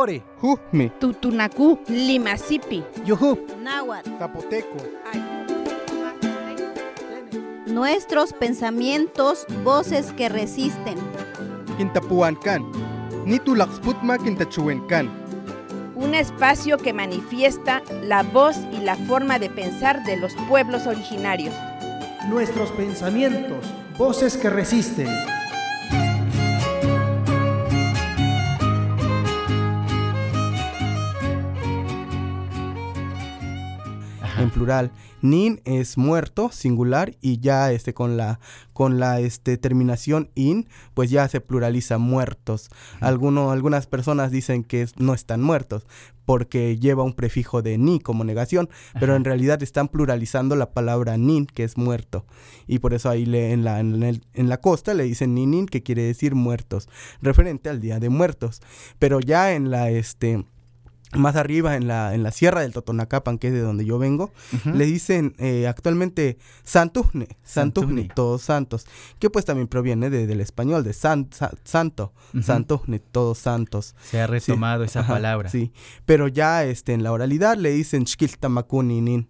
Ore, Jujme, Tutunacú, Limacipi, Yuhu, náhuatl, Zapoteco, nuestros pensamientos, voces que resisten. Quintapuancan, Nitulaxputma Quintachuencan, un espacio que manifiesta la voz y la forma de pensar de los pueblos originarios. nuestros pensamientos, voces que resisten. Plural. Nin es muerto, singular, y ya este con la con la este terminación in, pues ya se pluraliza muertos. Alguno, algunas personas dicen que no están muertos porque lleva un prefijo de ni como negación, pero en realidad están pluralizando la palabra nin, que es muerto. Y por eso ahí le, en, la, en, el- en la costa le dicen ninin, que quiere decir muertos, referente al Día de Muertos. Pero ya en la este más arriba en la, en la sierra del Totonacapan, que es de donde yo vengo, le dicen eh, actualmente Santujne, Santujne, Santujne. todos santos, que pues también proviene de- del español, de san, sa- santo. Santujne, todos santos. Se ha retomado esa Ajá, palabra. Sí, pero ya este, en la oralidad le dicen Xquiltamakuninin,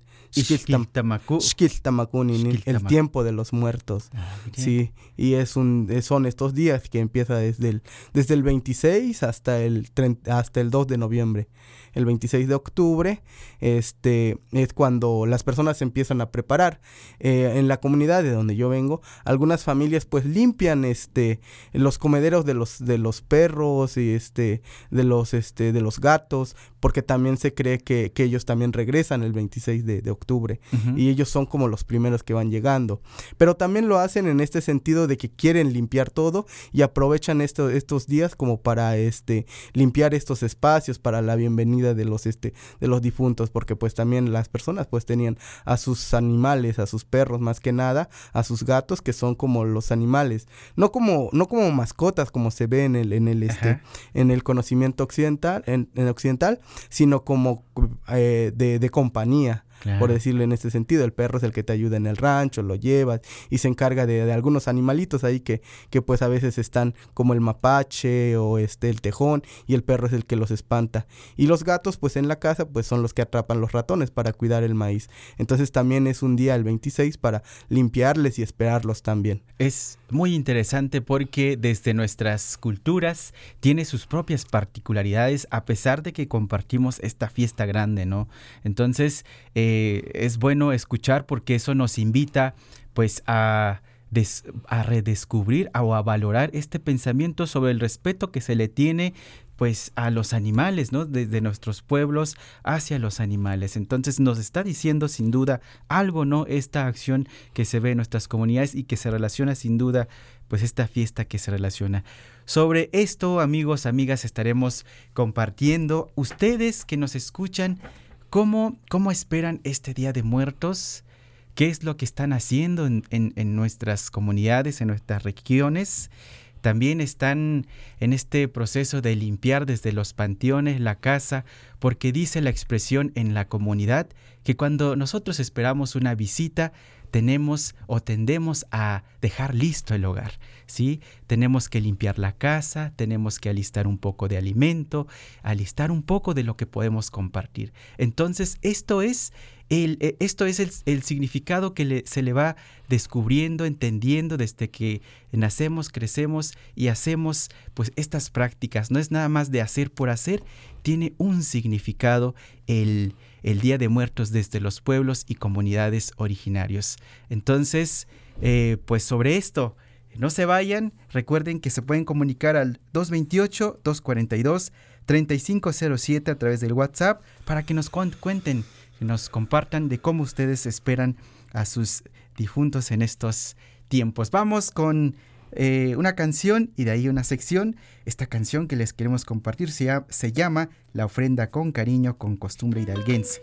Xquiltamakuninin, el tiempo de los muertos. Ah. Sí, y es un, son estos días que empieza desde el, desde el 26 hasta el, 30 hasta el 2 de noviembre. El 26 de octubre este, es cuando las personas se empiezan a preparar. Eh, en la comunidad de donde yo vengo, algunas familias pues limpian este, los comederos de los, de los perros y este, de, los, este, de los gatos, porque también se cree que, que ellos también regresan el 26 de, de octubre y ellos son como los primeros que van llegando. Pero también lo hacen en este sentido de que quieren limpiar todo y aprovechan esto- estos días como para este limpiar estos espacios para la bienvenida de los este de los difuntos, porque pues también las personas pues tenían a sus animales, a sus perros más que nada, a sus gatos que son como los animales, no como no como mascotas como se ve en el en el este Ajá. en el conocimiento occidental en, en occidental, sino como eh, de, de compañía Claro. por decirlo en este sentido. El perro es el que te ayuda en el rancho, lo llevas y se encarga de, de algunos animalitos ahí que, que pues a veces están como el mapache o este el tejón y el perro es el que los espanta. Y los gatos pues en la casa pues son los que atrapan los ratones para cuidar el maíz. Entonces también es un día el 26 para limpiarles y esperarlos también. Es muy interesante porque desde nuestras culturas tiene sus propias particularidades a pesar de que compartimos esta fiesta grande, ¿no? Entonces eh, es bueno escuchar porque eso nos invita pues a, a redescubrir o a valorar este pensamiento sobre el respeto que se le tiene pues a los animales, ¿no? Desde nuestros pueblos hacia los animales. Entonces nos está diciendo sin duda algo, ¿no? Esta acción que se ve en nuestras comunidades y que se relaciona sin duda, pues esta fiesta que se relaciona. Sobre esto, amigos, amigas, estaremos compartiendo. Ustedes que nos escuchan, ¿cómo, cómo esperan este Día de Muertos? ¿Qué es lo que están haciendo en, en- en nuestras comunidades, en nuestras regiones? También están en este proceso de limpiar desde los panteones la casa, porque dice la expresión en la comunidad que cuando nosotros esperamos una visita, tenemos o tendemos a dejar listo el hogar, ¿sí? Tenemos que limpiar la casa, tenemos que alistar un poco de alimento, alistar un poco de lo que podemos compartir. Entonces, esto es el, eh, esto es el, significado que se le va descubriendo, entendiendo desde que nacemos, crecemos y hacemos pues estas prácticas. No es nada más de hacer por hacer, tiene un significado el, el Día de Muertos desde los pueblos y comunidades originarios. Entonces, eh, pues sobre esto, no se vayan, recuerden que se pueden comunicar al 228-242-3507 a través del WhatsApp para que nos cuenten, que nos compartan de cómo ustedes esperan a sus difuntos en estos tiempos. Vamos con eh, una canción y de ahí una sección. Esta canción que les queremos compartir se, llama- se llama La ofrenda con cariño con costumbre hidalguense.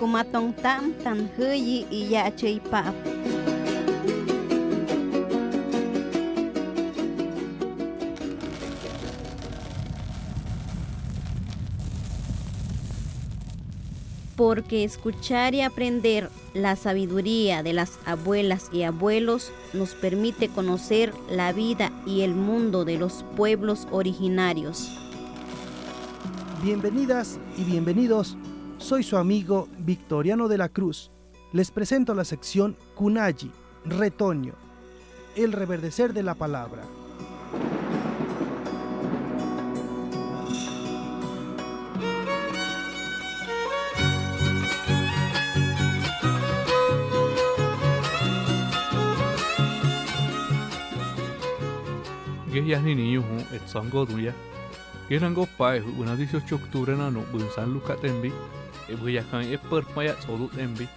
Tam tan huyi y ya pap. porque escuchar y aprender la sabiduría de las abuelas y abuelos nos permite conocer la vida y el mundo de los pueblos originarios. Bienvenidas y bienvenidos, soy su amigo Victoriano de la Cruz. Les presento la sección Kunayi, Retoño, el reverdecer de la palabra. ni niño hu et sango duya que rango pa e una 18 octubre na no bun Buyacan e, e Perpaya Solut Envi.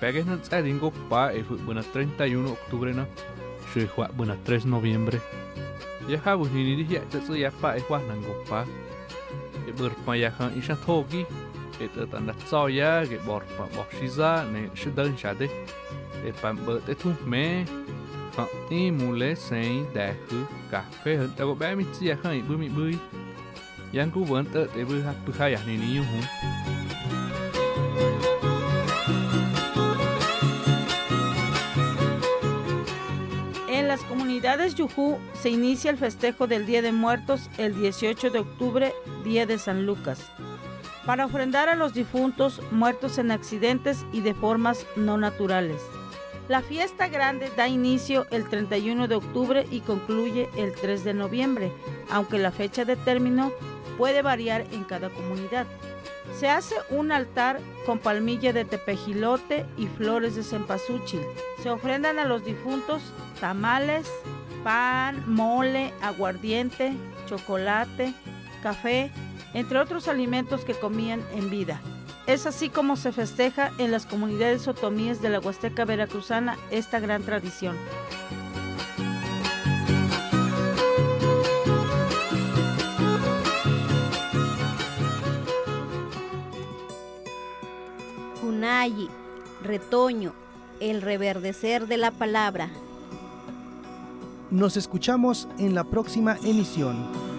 Peguen Zadingo Pa e Buena 31 octubre na, Shuihua Buena 3 noviembre. Yaha Bunini Dihia Tetsu Yapa e Huanango Pa. E Perpayacan Isha Togi, e Tatanda Tsoya, e Borpa Boshiza, ne Shidan Shade. E Pambert e Tumme, Hạng y mù lê sấy đà khứ cà phê hơn tao có bé mít chia khăn bươi mít bươi. Yang cú vẫn tớ tế bươi hạt bươi khai à nè ní yêu hùng. En las comunidades Yujú se inicia el festejo del Día de Muertos el 18 de octubre, Día de San Lucas, para ofrendar a los difuntos muertos en accidentes y de formas no naturales. La fiesta grande da inicio el 31 de octubre y concluye el 3 de noviembre, aunque la fecha de término puede variar en cada comunidad. Se hace un altar con palmilla de tepejilote y flores de cempasúchil. Se ofrendan a los difuntos tamales, pan, mole, aguardiente, chocolate, café, entre otros alimentos que comían en vida. Es así como se festeja en las comunidades otomíes de la Huasteca Veracruzana esta gran tradición. Kunayi, retoño, el reverdecer de la palabra. Nos escuchamos en la próxima emisión.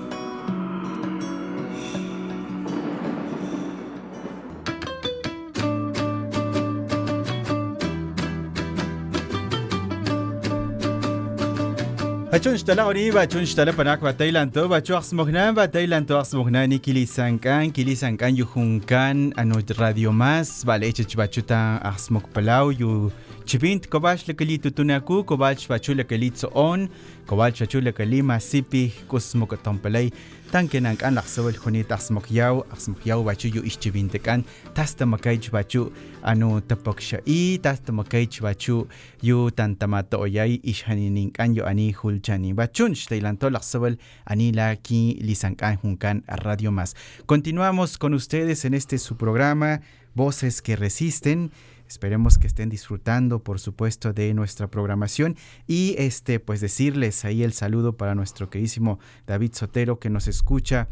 بچون شتلا اوری بچون شتلا پناک با تایلند تو بچو اخس مخنان با تایلند تو اخس مخنانی کلی سانکان کلی سانکان یو خونکان انو رادیو ماس با لیچ بچو تا اخس مک پلاو یو چپینت کوباش لکلی تو تتوناکو کوباش بچو لکلی تسون کوباش بچو لکلی ماسیپی کوس مک تامپلای nang an laksawal khuni tasmok yaw aksmok yaw bachu yu ischibinte kan tasta makay bachu anu tapoksha i tasta makay bachu yu tantamato oyay ishaninin yu ani hulchani bachun. Shtailanto laksawal ani la ki lisankan junkan radio más continuamos con ustedes en este su programa Voces que resisten Esperemos que estén disfrutando, por supuesto, de nuestra programación y este, pues decirles ahí el saludo para nuestro queridísimo David Sotero que nos escucha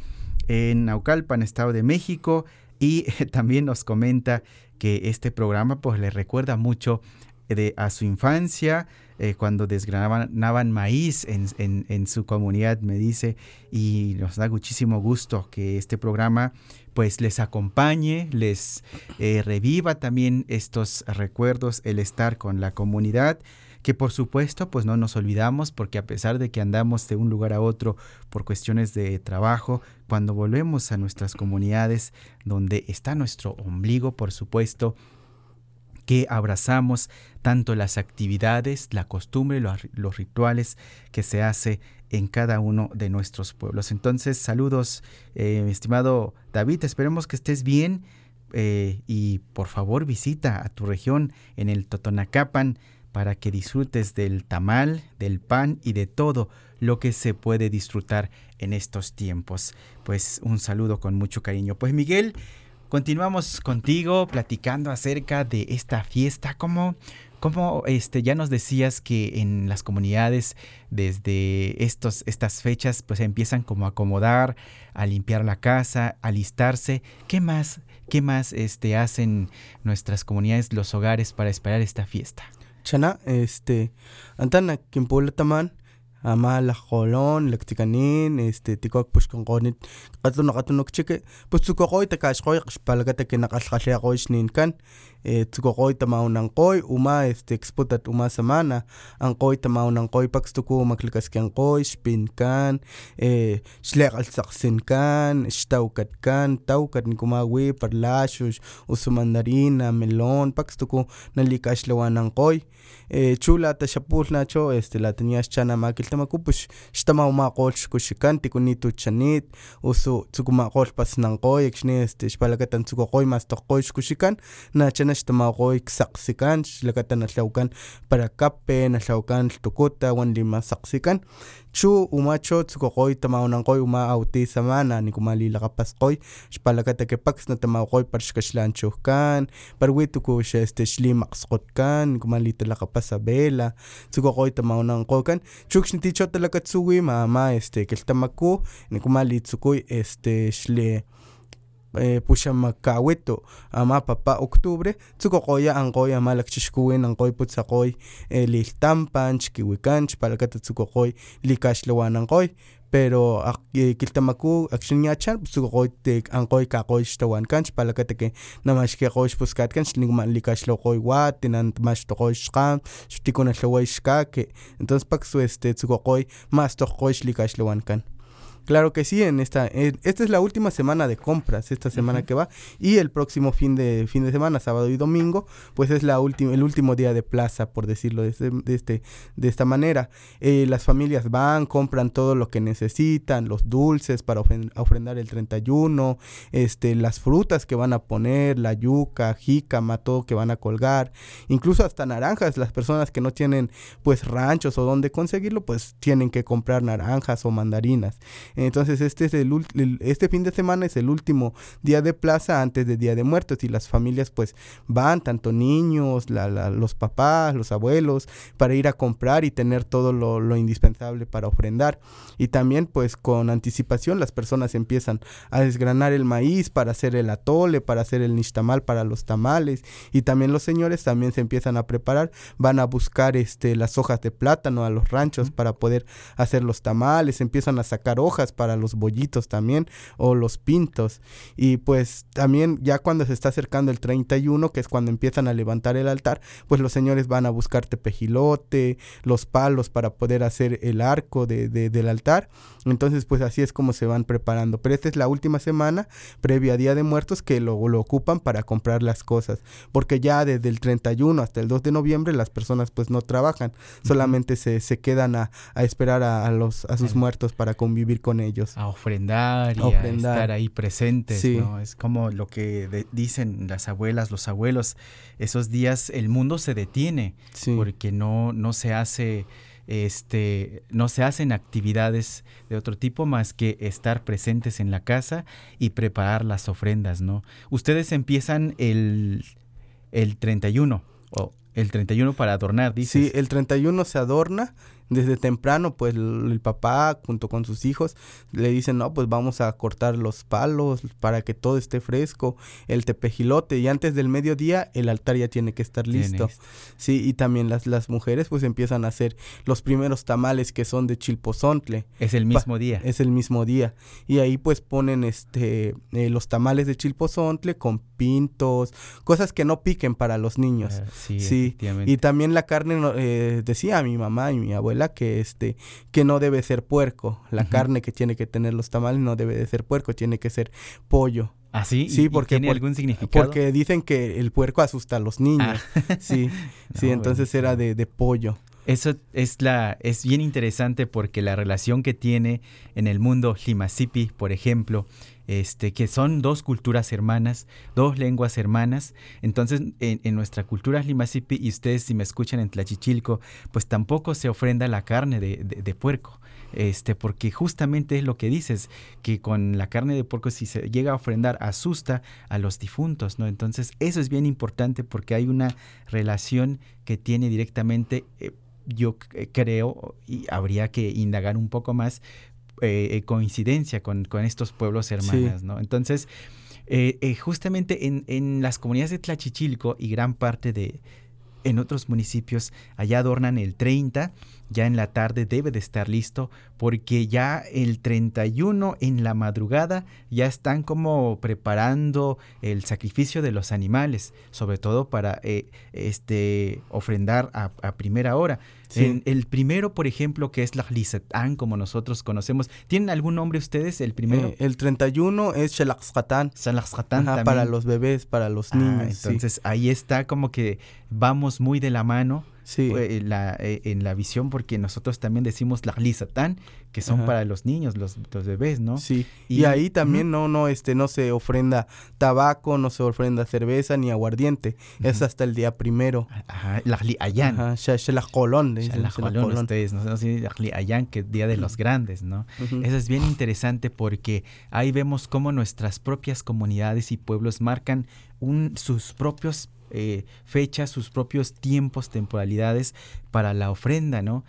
en Naucalpan, Estado de México y también nos comenta que este programa pues le recuerda mucho de, a su infancia, eh, cuando desgranaban maíz en, en, en, su comunidad, me dice, y nos da muchísimo gusto que este programa pues les acompañe, les eh, reviva también estos recuerdos, el estar con la comunidad que por supuesto pues no nos olvidamos porque a pesar de que andamos de un lugar a otro por cuestiones de trabajo, cuando volvemos a nuestras comunidades donde está nuestro ombligo por supuesto, que abrazamos tanto las actividades, la costumbre, los, rituales que se hace en cada uno de nuestros pueblos. Entonces, saludos, eh, mi estimado David, esperemos que estés bien eh, y por favor visita a tu región en el Totonacapan para que disfrutes del tamal, del pan y de todo lo que se puede disfrutar en estos tiempos. Pues un saludo con mucho cariño. Pues Miguel, continuamos contigo platicando acerca de esta fiesta. ¿Cómo, ¿Cómo este, ya nos decías que en las comunidades desde estos, estas fechas pues empiezan como a acomodar, a limpiar la casa, a alistarse? ¿Qué más, qué más este, hacen nuestras comunidades, los hogares para esperar esta fiesta? Chana, este, antana, quien taman, амааларруулуун лактиканин эстэ тикуакпушкун гоонит қатуна қатунукчики пуцукоқой такаасқой қиспалагата кинақалқалиақуисниин кан Eh, e, tzukoqoy tamau nanqoy uma este xpotat uma semana anqoy tamaunankgoypaks tuku maklakaskinqoy xpinkan e, eh, xlekgalhtsakgsinkan xtawakatkan tawkat nikuma wi para laxux usu mandarina melón paks tuku nalikaxlhawanankgoy e, eh, chu lataxapulh nacho este la latania xchanama kilhtamaku pus xtamawamakgolh xkuxikan tikuniti chanit. Usu tsukumakgolh pasnankgoy akxni este xpalakata tsukuqoy mastokgkgoy xkuxikan nacha xtamakgoy sakgsikan xlakata na lhawakan parakape na lhawakan lhtukuta wan lima sakgsikan chu uma cho tsukukgoy tamawanankgoy uma autizama nanik uma lilakgapaskgoy xpalakata que paks na tamawakgoy para xkaxlanchujkan para wi tuku xa este xlimakgskgotkan nik uma litalakgapasa vela tsukukgoy tamawanankgokan chu xniti cho talakatsu wima ama este kilhtamaku nik uma litsukuy este xli eh, puxamakawito ama papa octubre tzukoqoya anqoy ama lakchixkuwin anqoy putzaqoy eh, liltampan chkiwikan chpalakata tzukoqoy likaxlawananqoy pero eh, kiltamaku akxniachan tzukoqoy te anqoy kaqoy xtawankan chpalakata ke namaxkeqoy xpuskatkan xnikman likaxlawqoy wat tinantmaxtoqoy xqam xtikunalhaway xkake entonces paksu este tzukoqoy mas toqoy xlikaxlawankan Claro que sí, en esta, esta es la última semana de compras, esta semana que va, y el próximo fin de, fin de semana, sábado y domingo, pues es la última, el último día de plaza, por decirlo de, este, de, este, de esta manera. Eh, las familias van, compran todo lo que necesitan, los dulces para ofrendar el 31, este, las frutas que van a poner, la yuca, jícama, todo que van a colgar, incluso hasta naranjas, las personas que no tienen pues ranchos o donde conseguirlo, pues tienen que comprar naranjas o mandarinas. Entonces este, es el, este fin de semana es el último día de plaza antes de Día de Muertos y las familias pues van, tanto niños, los papás, los abuelos, para ir a comprar y tener todo lo, lo, indispensable para ofrendar. Y también pues con anticipación las personas empiezan a desgranar el maíz para hacer el atole, para hacer el nixtamal para los tamales y también los señores también se empiezan a preparar, van a buscar este, las hojas de plátano a los ranchos para poder hacer los tamales, empiezan a sacar hojas para los bollitos también o los pintos. Y pues también ya cuando se está acercando el 31, que es cuando empiezan a levantar el altar, pues los señores van a buscar tepejilote, los palos para poder hacer el arco de, del altar. Entonces pues así es como se van preparando. Pero esta es la última semana previa a Día de Muertos que lo, lo ocupan para comprar las cosas. Porque ya desde el 31 hasta el 2 de noviembre las personas pues no trabajan, solamente se, se quedan a, a esperar a, los, a sus muertos para convivir con ellos. A ofrendar y a, estar ahí presentes, ¿no? Es como lo que dicen las abuelas, los abuelos, esos días el mundo se detiene porque no, no se hace este, no se hacen actividades de otro tipo más que estar presentes en la casa y preparar las ofrendas, ¿no? Ustedes empiezan el, el 31 o el 31 para adornar, dices. Sí, el 31 se adorna desde temprano, pues el, papá junto con sus hijos le dicen, no, pues vamos a cortar los palos para que todo esté fresco, el tepejilote y antes del mediodía el altar ya tiene que estar listo. Sí, y también las, las mujeres pues empiezan a hacer los primeros tamales que son de chilpozontle. Es el mismo día. Es el mismo día. Y ahí pues ponen este eh, los tamales de chilpozontle con pintos, cosas que no piquen para los niños. Ah, sí, sí. Y también la carne, eh, decía mi mamá y mi abuela, que este que no debe ser puerco la carne que tiene que tener los tamales no debe de ser puerco tiene que ser pollo ¿Ah, sí? Sí, porque... ¿Tiene algún significado? Porque dicen que el puerco asusta a los niños. Ah. Sí, sí, entonces era de, de, pollo. Eso es, la, es bien interesante porque la relación que tiene en el mundo Himasipi, por ejemplo, este, que son dos culturas hermanas, dos lenguas hermanas. Entonces, en, nuestra cultura limasipi, y ustedes si me escuchan en Tlachichilco, pues tampoco se ofrenda la carne de, puerco. Este, porque justamente es lo que dices, que con la carne de puerco si se llega a ofrendar asusta a los difuntos, ¿no? Entonces eso es bien importante porque hay una relación que tiene directamente, eh, yo creo, y habría que indagar un poco más, eh, eh, coincidencia con, estos pueblos hermanos, ¿no? Entonces, eh, justamente en, en, las comunidades de Tlachichilco y gran parte de, en otros municipios, allá adornan el 30 ya en la tarde debe de estar listo porque ya el 31 en la madrugada ya están como preparando el sacrificio de los animales, sobre todo para eh, este ofrendar a, primera hora. En el primero, por ejemplo, que es la Lisetán, como nosotros conocemos, ¿tienen algún nombre ustedes? El primero. Eh, el 31 es Shelaxhatán. también. Para los bebés, para los ah, niños. entonces ahí está como que vamos muy de la mano sí. Eh, la, eh, en la visión, porque nosotros también decimos la lisatán, que son para los niños, los, los, bebés, ¿no? Sí. Y, ahí también no, no, este, no se ofrenda tabaco, no se ofrenda cerveza ni aguardiente. Es hasta el día primero. Ajá, la ayán. Ajá, colón. ustedes, no sé ayán, que es día de los grandes, ¿no? Eso es bien interesante porque ahí vemos cómo nuestras propias comunidades y pueblos marcan un, sus propios eh, fechas, sus propios tiempos, temporalidades para la ofrenda, ¿no?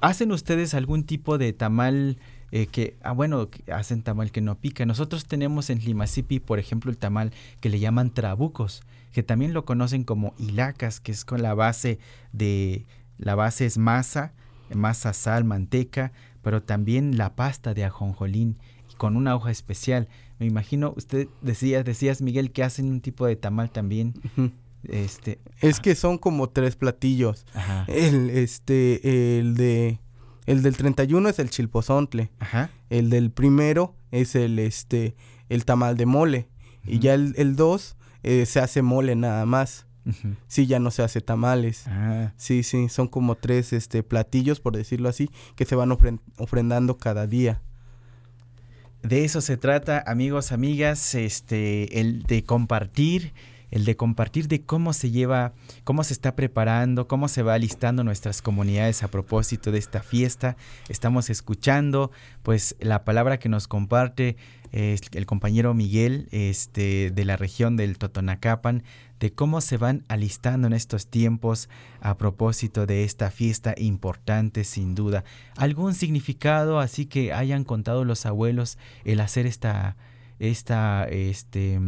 ¿Hacen ustedes algún tipo de tamal eh, que, ah, bueno, hacen tamal que no pica? Nosotros tenemos en Limasipi, por ejemplo, el tamal que le llaman trabucos, que también lo conocen como hilacas, que es con la base de, la base es masa, masa, sal, manteca, pero también la pasta de ajonjolín con una hoja especial. Me imagino, usted decía, decías Miguel que hacen un tipo de tamal también. Este, es ah. que son como tres platillos. El este el de el del 31 es el chilpozontle. El del primero es el este el tamal de mole y ya el, el 2 eh, se hace mole nada más. Sí, ya no se hace tamales. Ah. Sí, sí, son como tres este platillos por decirlo así que se van ofrendando cada día. De eso se trata, amigos, amigas, este el de compartir el de compartir de cómo se lleva, cómo se está preparando, cómo se va alistando nuestras comunidades a propósito de esta fiesta. Estamos escuchando pues la palabra que nos comparte el compañero Miguel este, de la región del Totonacapan, de cómo se van alistando en estos tiempos a propósito de esta fiesta importante sin duda. ¿Algún significado así que hayan contado los abuelos el hacer esta, esta, este,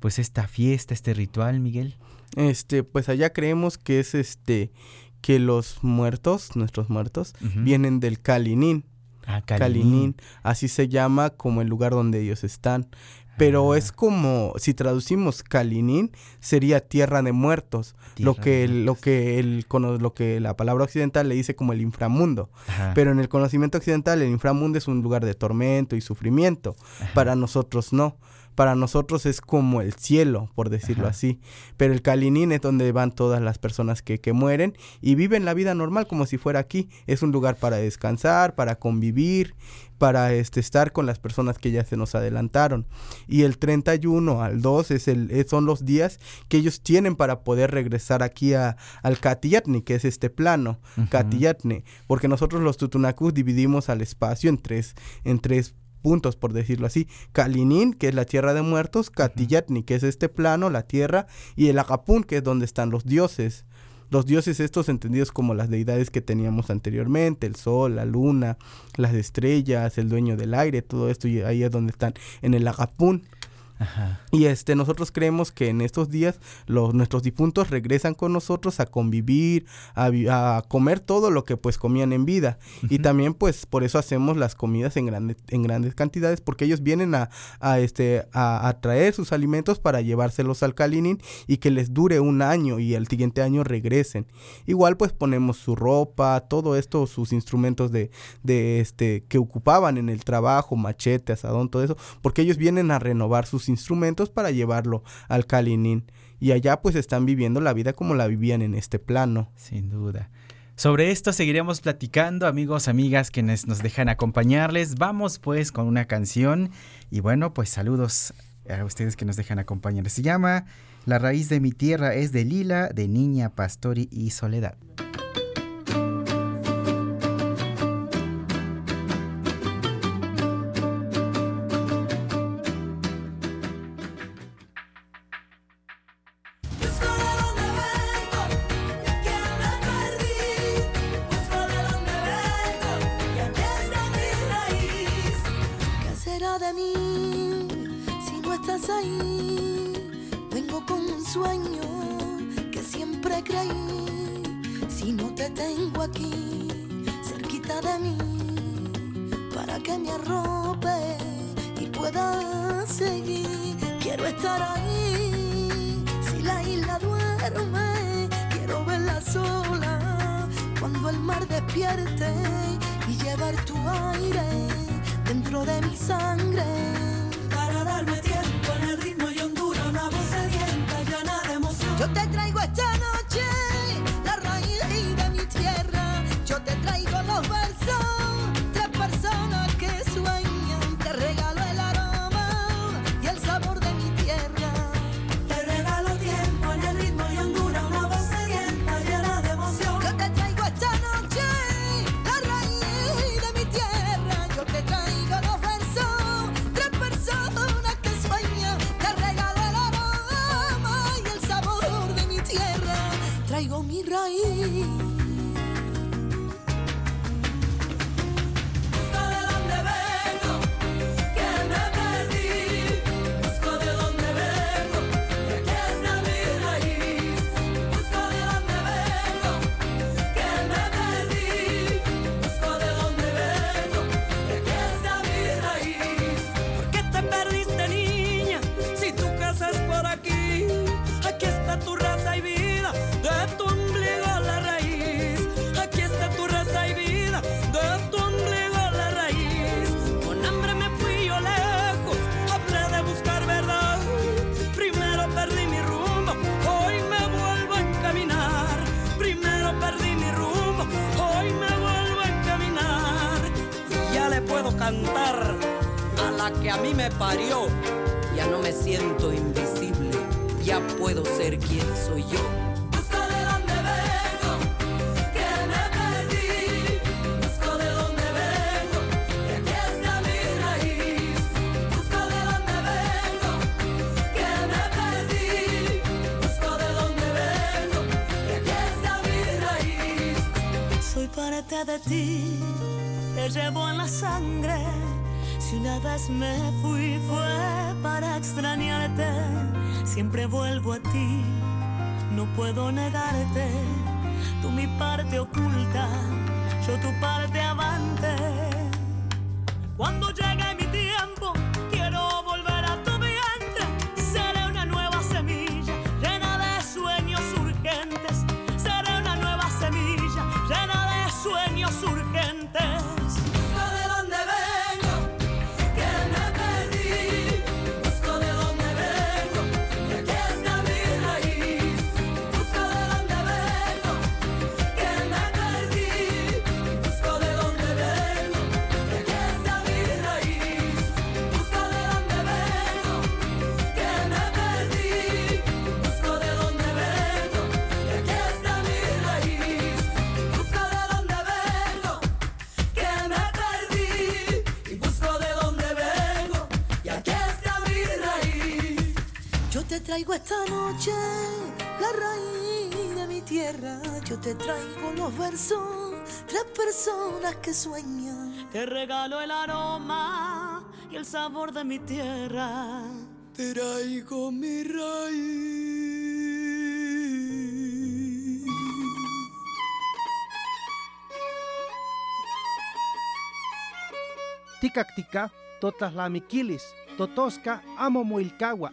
pues esta fiesta, este ritual, Miguel? Este, pues allá creemos que es este que los muertos, nuestros muertos, vienen del Kalinín. Ah, Kalinín. así se llama como el lugar donde ellos están. Pero ah. es como, si traducimos Kalinín, sería tierra de muertos, lo que, lo que el, lo que la palabra occidental le dice como el inframundo. Pero en el conocimiento occidental, el inframundo es un lugar de tormento y sufrimiento. Para nosotros no para nosotros es como el cielo, por decirlo así. Pero el Kalinín es donde van todas las personas que, que, mueren y viven la vida normal como si fuera aquí. Es un lugar para descansar, para convivir, para este, estar con las personas que ya se nos adelantaron. Y el 31 al 2 es el, son los días que ellos tienen para poder regresar aquí a, al Katiyatni, que es este plano, uh porque nosotros los Tutunacus dividimos al espacio en tres, en tres puntos, por decirlo así. Kalinin, que es la tierra de muertos, Katiyatni, que es este plano, la tierra, y el Agapun, que es donde están los dioses. Los dioses estos entendidos como las deidades que teníamos anteriormente, el sol, la luna, las estrellas, el dueño del aire, todo esto, y ahí es donde están, en el Agapun. Y este, nosotros creemos que en estos días los, nuestros difuntos regresan con nosotros a convivir, a, comer todo lo que pues comían en vida. Y también pues por eso hacemos las comidas en, grande, en grandes cantidades, porque ellos vienen a, este, a, traer sus alimentos para llevárselos al Kalinin y que les dure un año y el siguiente año regresen. Igual pues ponemos su ropa, todo esto, sus instrumentos de, de este, que ocupaban en el trabajo, machete, asadón, todo eso, porque ellos vienen a renovar sus instrumentos para llevarlo al Kalinin. Y allá pues están viviendo la vida como la vivían en este plano. Sin duda. Sobre esto seguiremos platicando, amigos, amigas, quienes nos dejan acompañarles. Vamos pues con una canción y bueno, pues saludos a ustedes que nos dejan acompañar. Se llama La raíz de mi tierra es de Lila, de Niña, Pastori y Soledad. Te tengo aquí, cerquita de mí, para que me arrope y pueda seguir. Quiero estar ahí, si la isla duerme, quiero verla sola, cuando el mar despierte y llevar tu aire dentro de mi sangre. Para darme tiempo en el ritmo y hondura una voz sedienta llena de emoción. Yo te traigo esta noche. traigo los valores. Ya no me siento invisible, ya puedo ser quien soy yo. Busco de donde vengo, que me perdí, busco de donde vengo, es a mi raíz, busco de donde vengo, que me perdí, busco de donde vengo, es de a mi raíz, soy parte de ti, te llevo en la sangre, si una vez me fui extrañarte, siempre vuelvo a ti, no puedo negarte, tú mi parte oculta, yo tu parte avante. Cuando llegue mi tiempo traigo esta noche la raíz de mi tierra. Yo te traigo los versos, tres personas que sueñan. Te regalo el aroma y el sabor de mi tierra. Te traigo mi raíz. Ticactica, totas la miquilis, totosca amo moilcagua.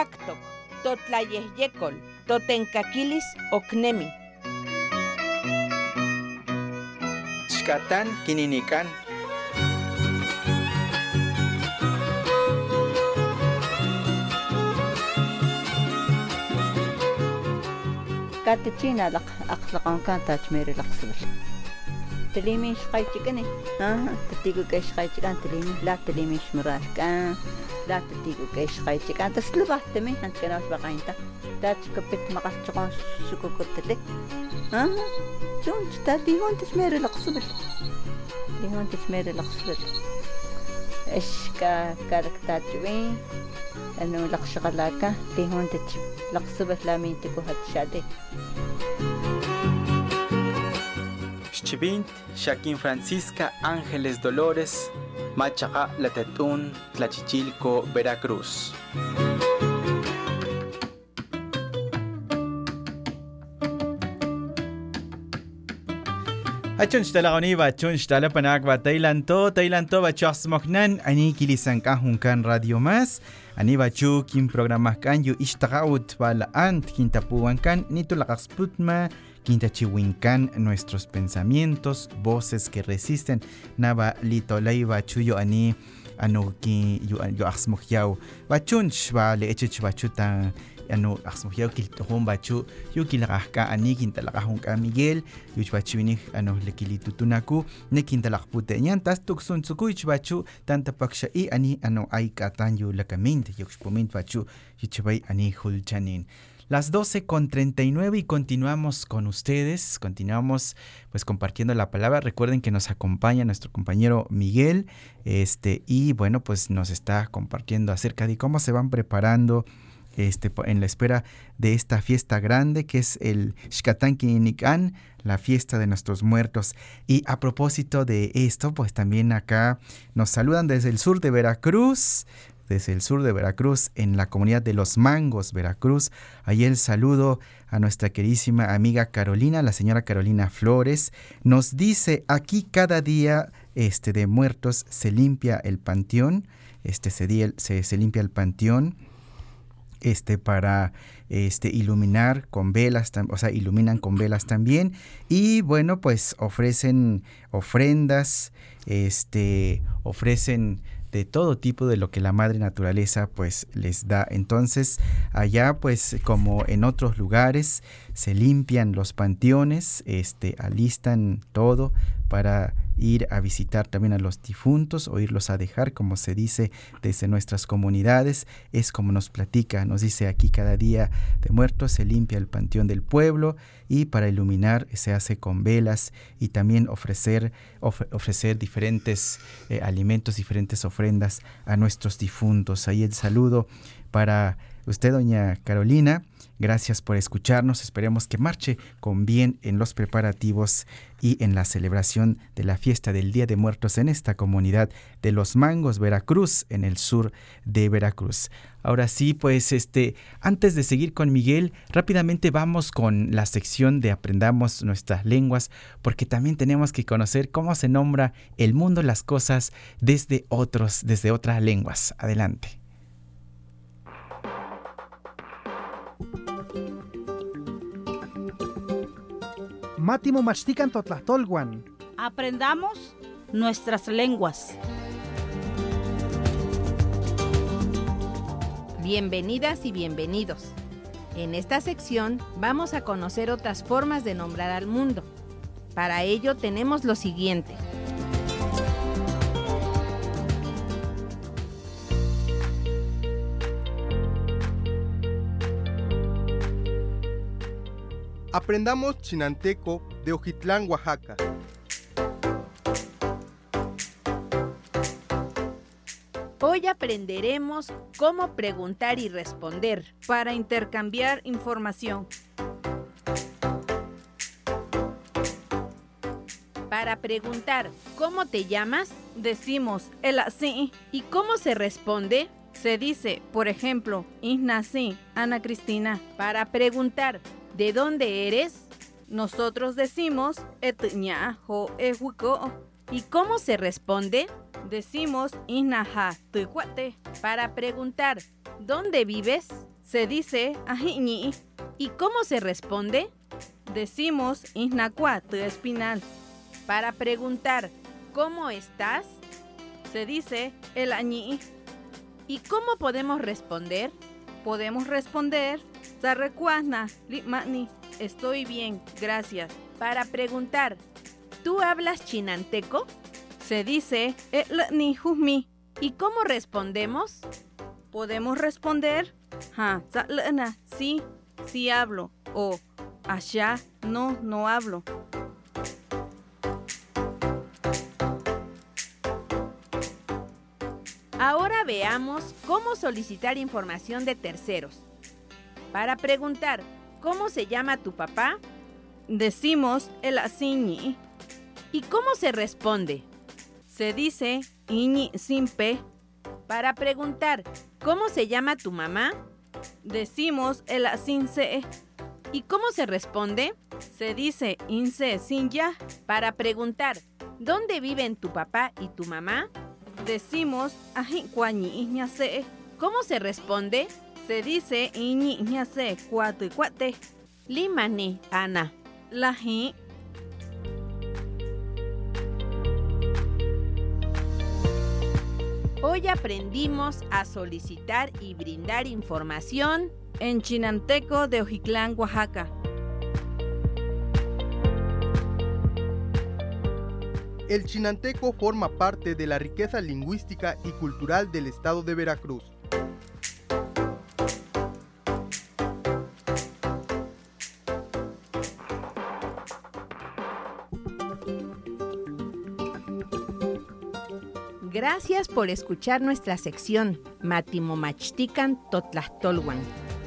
tlaktok, Totlayehyecol, Totencaquilis oknemi. Cnemi. Xcatán, كاتبتين على أخلقان kan تاتميري الأقصبل تليمي شقايتي كني ها تتيقو كاي شقايتي كان تليمي لا تليمي تيهون تشميري لقصبل إيش كا كارك تاتشوين انه لق شغلاكا لي هون تتش لق صبت لامين تكو هاد شادي Xchibint, Shaquín Francisca Ángeles Dolores, Machaca, Latetún, Tlachichilco, Veracruz. Achunch tala koniba, achunch tala panakba, tailanto, tailanto ba? Chas moknan, ani kilisan kahun kan radio mas, ani ba? Chu kin programas kan yu ishtagaut bala ant kintapuan kan, nito lakas putma, kintachiwinkan nuestros pensamientos voces que resisten. Naba litolay ba chuyo ani ano ki yu yu asmokyaw ba chunch ba le echich ba chuta ano asmokyaw kiltohon ba chu yu kilakahka ani kintalakahon ka Miguel yu bachuinih ano le kilitutunaku ne kintalakpute nyan tas tuksun tsukuich bachu tanta paksha i ani ano ay katan yu lakamint yu bachu yu chabay ani hulchanin las 12 con 39 y continuamos con ustedes, continuamos pues compartiendo la palabra. Recuerden que nos acompaña nuestro compañero Miguel, este y bueno, pues nos está compartiendo acerca de cómo se van preparando este, en la espera de esta fiesta grande que es el Xcatanquinican, la fiesta de nuestros muertos. Y a propósito de esto, pues también acá nos saludan desde el sur de Veracruz, desde el sur de Veracruz, en la comunidad de Los Mangos, Veracruz. Ahí el saludo a nuestra queridísima amiga Carolina, la señora Carolina Flores. Nos dice, aquí cada día este, de muertos se limpia el panteón, este, se, se, limpia el panteón este, para este, iluminar con velas, o sea, iluminan con velas también. Y bueno, pues ofrecen ofrendas, este, ofrecen de todo tipo de lo que la madre naturaleza pues les da. Entonces, allá pues como en otros lugares se limpian los panteones, este alistan todo para ir a visitar también a los difuntos o irlos a dejar, como se dice desde nuestras comunidades, es como nos platica, nos dice aquí cada día de muertos se limpia el panteón del pueblo y para iluminar se hace con velas y también ofrecer, of ofrecer diferentes eh, alimentos, diferentes ofrendas a nuestros difuntos. Ahí el saludo para usted, doña Carolina. Gracias por escucharnos. Esperemos que marche con bien en los preparativos y en la celebración de la fiesta del Día de Muertos en esta comunidad de Los Mangos, Veracruz, en el sur de Veracruz. Ahora sí, pues este, antes de seguir con Miguel, rápidamente vamos con la sección de Aprendamos nuestras lenguas, porque también tenemos que conocer cómo se nombra el mundo, las cosas desde otros, desde otras lenguas. Adelante. Mátimo Machtican Totlahtolwan. Aprendamos nuestras lenguas. Bienvenidas y bienvenidos. En esta sección vamos a conocer otras formas de nombrar al mundo. Para ello tenemos lo siguiente. Aprendamos chinanteco de Ojitlán, Oaxaca. Hoy aprenderemos cómo preguntar y responder para intercambiar información. Para preguntar ¿cómo te llamas? Decimos el así. ¿Y cómo se responde? Se dice, por ejemplo, Ignací, Ana Cristina. Para preguntar ¿de dónde eres? Nosotros decimos etña o ehuico. ¿Y cómo se responde? Decimos inaja tucuate. Para preguntar ¿dónde vives? Se dice ajiñi. ¿Y cómo se responde? Decimos inacua espinal. Para preguntar ¿cómo estás? Se dice el añi. ¿Y cómo podemos responder? Podemos responder Zarrecuasna, Limani. Estoy bien, gracias. Para preguntar, ¿tú hablas chinanteco? Se dice "Eh, ni mi. ¿Y cómo respondemos? Podemos responder sí, sí hablo. O allá, no, no hablo. Ahora veamos cómo solicitar información de terceros. Para preguntar, ¿cómo se llama tu papá? Decimos el asiñi. ¿Y cómo se responde? Se dice iñi sin pe. Para preguntar, ¿cómo se llama tu mamá? Decimos el sin se. ¿Y cómo se responde? Se dice inse sin ya. Para preguntar, ¿dónde viven tu papá y tu mamá? Decimos aji cuañi se. ¿Cómo se responde? Se dice iñi se cuate cuate. Limani, Ana. La ji Hoy aprendimos a solicitar y brindar información en Chinanteco de Ojiclán, Oaxaca. El chinanteco forma parte de la riqueza lingüística y cultural del estado de Veracruz. Gracias por escuchar nuestra sección Matimomachtican Totlachtolwan.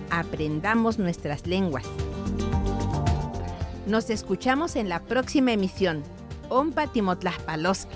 Aprendamos nuestras lenguas. Nos escuchamos en la próxima emisión. Ompa Timotlaspaloski.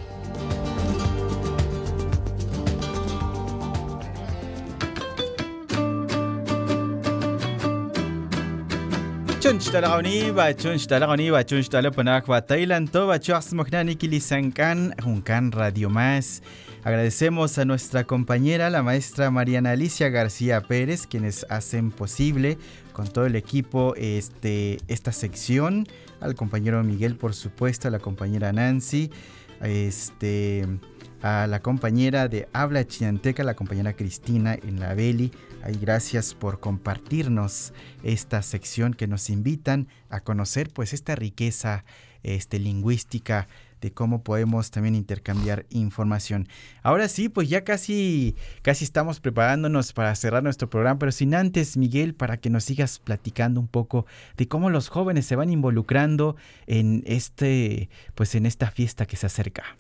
Chunch talaqawni ba chunch talaqawni ba chunch talapanak ba Thailand to ba chuas moknani kilisankan junkan Radio Más. Agradecemos a nuestra compañera, la maestra Mariana Alicia García Pérez, quienes hacen posible con todo el equipo este, esta sección. Al compañero Miguel, por supuesto, a la compañera Nancy, este, a la compañera de Habla Chinanteca, la compañera Cristina en. Gracias por compartirnos esta sección que nos invitan a conocer pues esta riqueza este, lingüística de cómo podemos también intercambiar información. Ahora sí, pues ya casi, casi estamos preparándonos para cerrar nuestro programa, pero sin antes, Miguel, para que nos sigas platicando un poco de cómo los jóvenes se van involucrando en este, pues en esta fiesta que se acerca.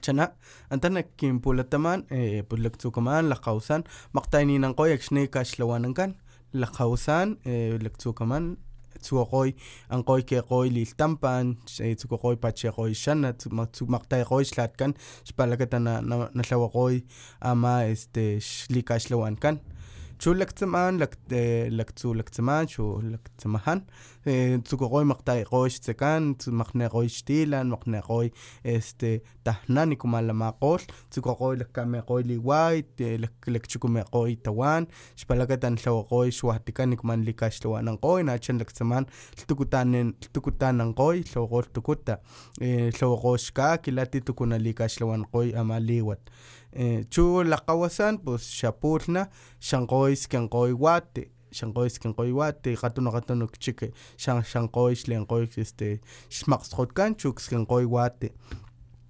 chana. Antanak kin pulataman eh, pues laktsukaman lakgawsan makgtayaniinankgoy akxni kaxlhawanankan lakgawsan eh, laktsukaman tsukokgoy ankgoy pache liltampan. Eh, tsukokgoy pachekgoy xanat makgtaekgoy xlhatkan xpalakata na nalhawakgoy ama este xlikaxlhawankan چھو لکھسمان لکھتے لکھسو لکھسمان چھو لکھسمہان مکتہ کوش چکان کو مکھن کوئی ایستے تہنا نکما لما کو میں کوئی طوانگ تن شو کو تکا نکمان لکھا شلوا نوئ نہ اچن لکھسمان تک نن کوئی شلو غوش تک شو وش کا لاتو نکا شلوان کوئی اما لی وت tuulaqqauasaan pus xapuulna xanqoiskanqoiuaati xanqoiskanqoiuaati qatunaqatunukchik xan xanqoixlenqoix este xmaqsxotkan chukskanqoiuaati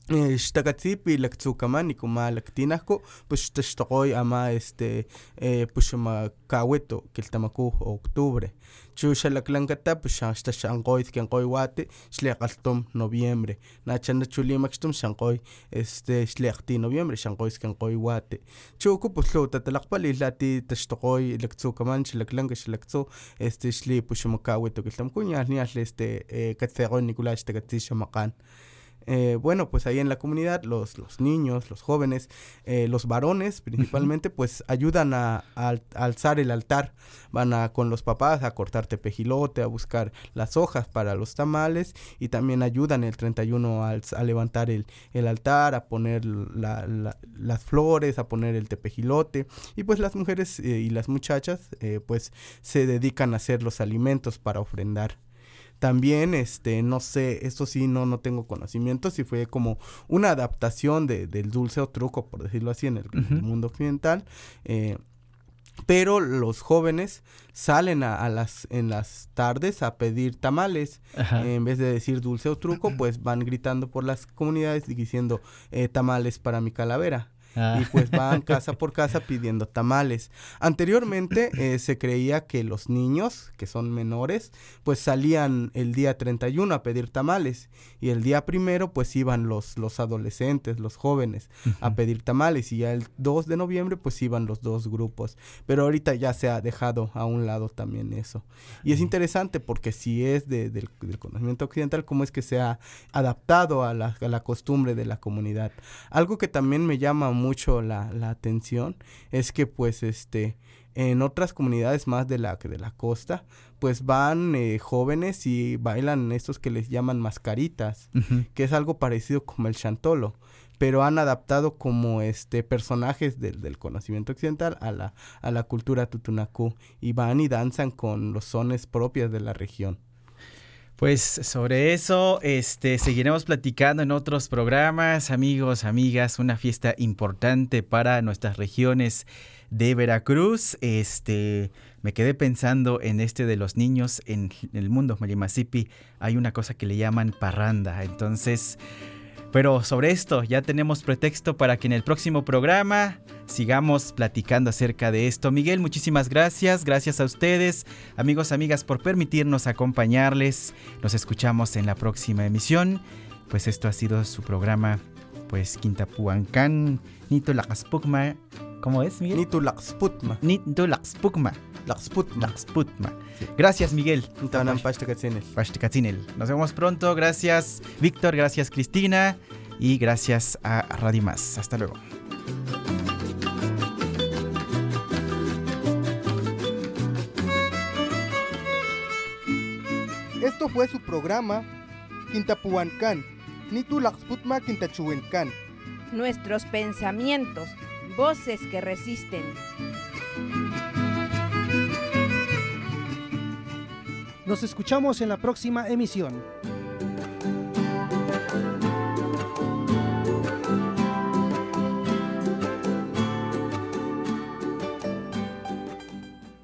xtakatzipi laktsukaman nikumal laktinajko pus xtaxtokoi ama este eh, pus xamakaweto kiltamakuj octubre chu xalakalankata pus xtaxankoi tkenkoi wati xlekgalhtom noviembre nachan nachulimakxtum xankoi este xlekgti noviembre xankoi skenkoi wati chuku pus lhuw tatalakgpali lati taxtokoi laktsukaman xalaklanka xalaktsu este xli pus xamakaweto kilhtamaku ñalh ñalh este eh, katsekgoi nikula xtakatsi xamakan eh, bueno, pues ahí en la comunidad los, los niños, los jóvenes, eh, los varones principalmente, pues ayudan a, a, a, alzar el altar. Van a, con los papás a cortar tepejilote, a buscar las hojas para los tamales y también ayudan el 31 a, a levantar el, el, altar, a poner la, la, las flores, a poner el tepejilote. Y pues las mujeres eh, y las muchachas pues se dedican a hacer los alimentos para ofrendar. También, este, no sé, esto sí no, no tengo conocimiento, si fue como una adaptación de, del dulce o truco, por decirlo así, en el, uh -huh. mundo occidental. Eh, pero los jóvenes salen a, las en las tardes a pedir tamales en vez de decir dulce o truco pues van gritando por las comunidades diciendo eh, tamales para mi calavera Ah. Y pues van casa por casa pidiendo tamales. Anteriormente eh, se creía que los niños, que son menores, pues salían el día 31 a pedir tamales. Y el día primero pues iban los, los adolescentes, los jóvenes, a pedir tamales. Y ya el 2 de noviembre pues iban los dos grupos. Pero ahorita ya se ha dejado a un lado también eso. Y es interesante porque si es de, del, conocimiento occidental, cómo es que se ha adaptado a la, a la costumbre de la comunidad. Algo que también me llama mucho la, la atención es que pues este en otras comunidades más de la de la costa pues van eh, jóvenes y bailan estos que les llaman mascaritas que es algo parecido como el chantolo pero han adaptado como este personajes del, del conocimiento occidental a la, a la cultura tutunacú y van y danzan con los sones propios de la región. Pues sobre eso este, seguiremos platicando en otros programas, amigos, amigas, una fiesta importante para nuestras regiones de Veracruz. Este, me quedé pensando en este de los niños en, el mundo Malimasipi. Hay una cosa que le llaman parranda. Entonces, pero sobre esto ya tenemos pretexto para que en el próximo programa sigamos platicando acerca de esto. Miguel, muchísimas gracias. Gracias a ustedes, amigos, amigas, por permitirnos acompañarles. Nos escuchamos en la próxima emisión. Pues esto ha sido su programa, pues Quintapuancán, Nito Lacaspukma. ¿Cómo es, Miguel? Nito Laxputma. Nito Laxpukma. Laxputma. Laxputma. Gracias, Miguel. Nos vemos pronto. Gracias, Víctor. Gracias, Cristina. Y gracias a Radio Más. Hasta luego. Esto fue su programa Quintapuancán, Nitu Laxputma Quintachuencan. Nuestros pensamientos, voces que resisten. Nos escuchamos en la próxima emisión.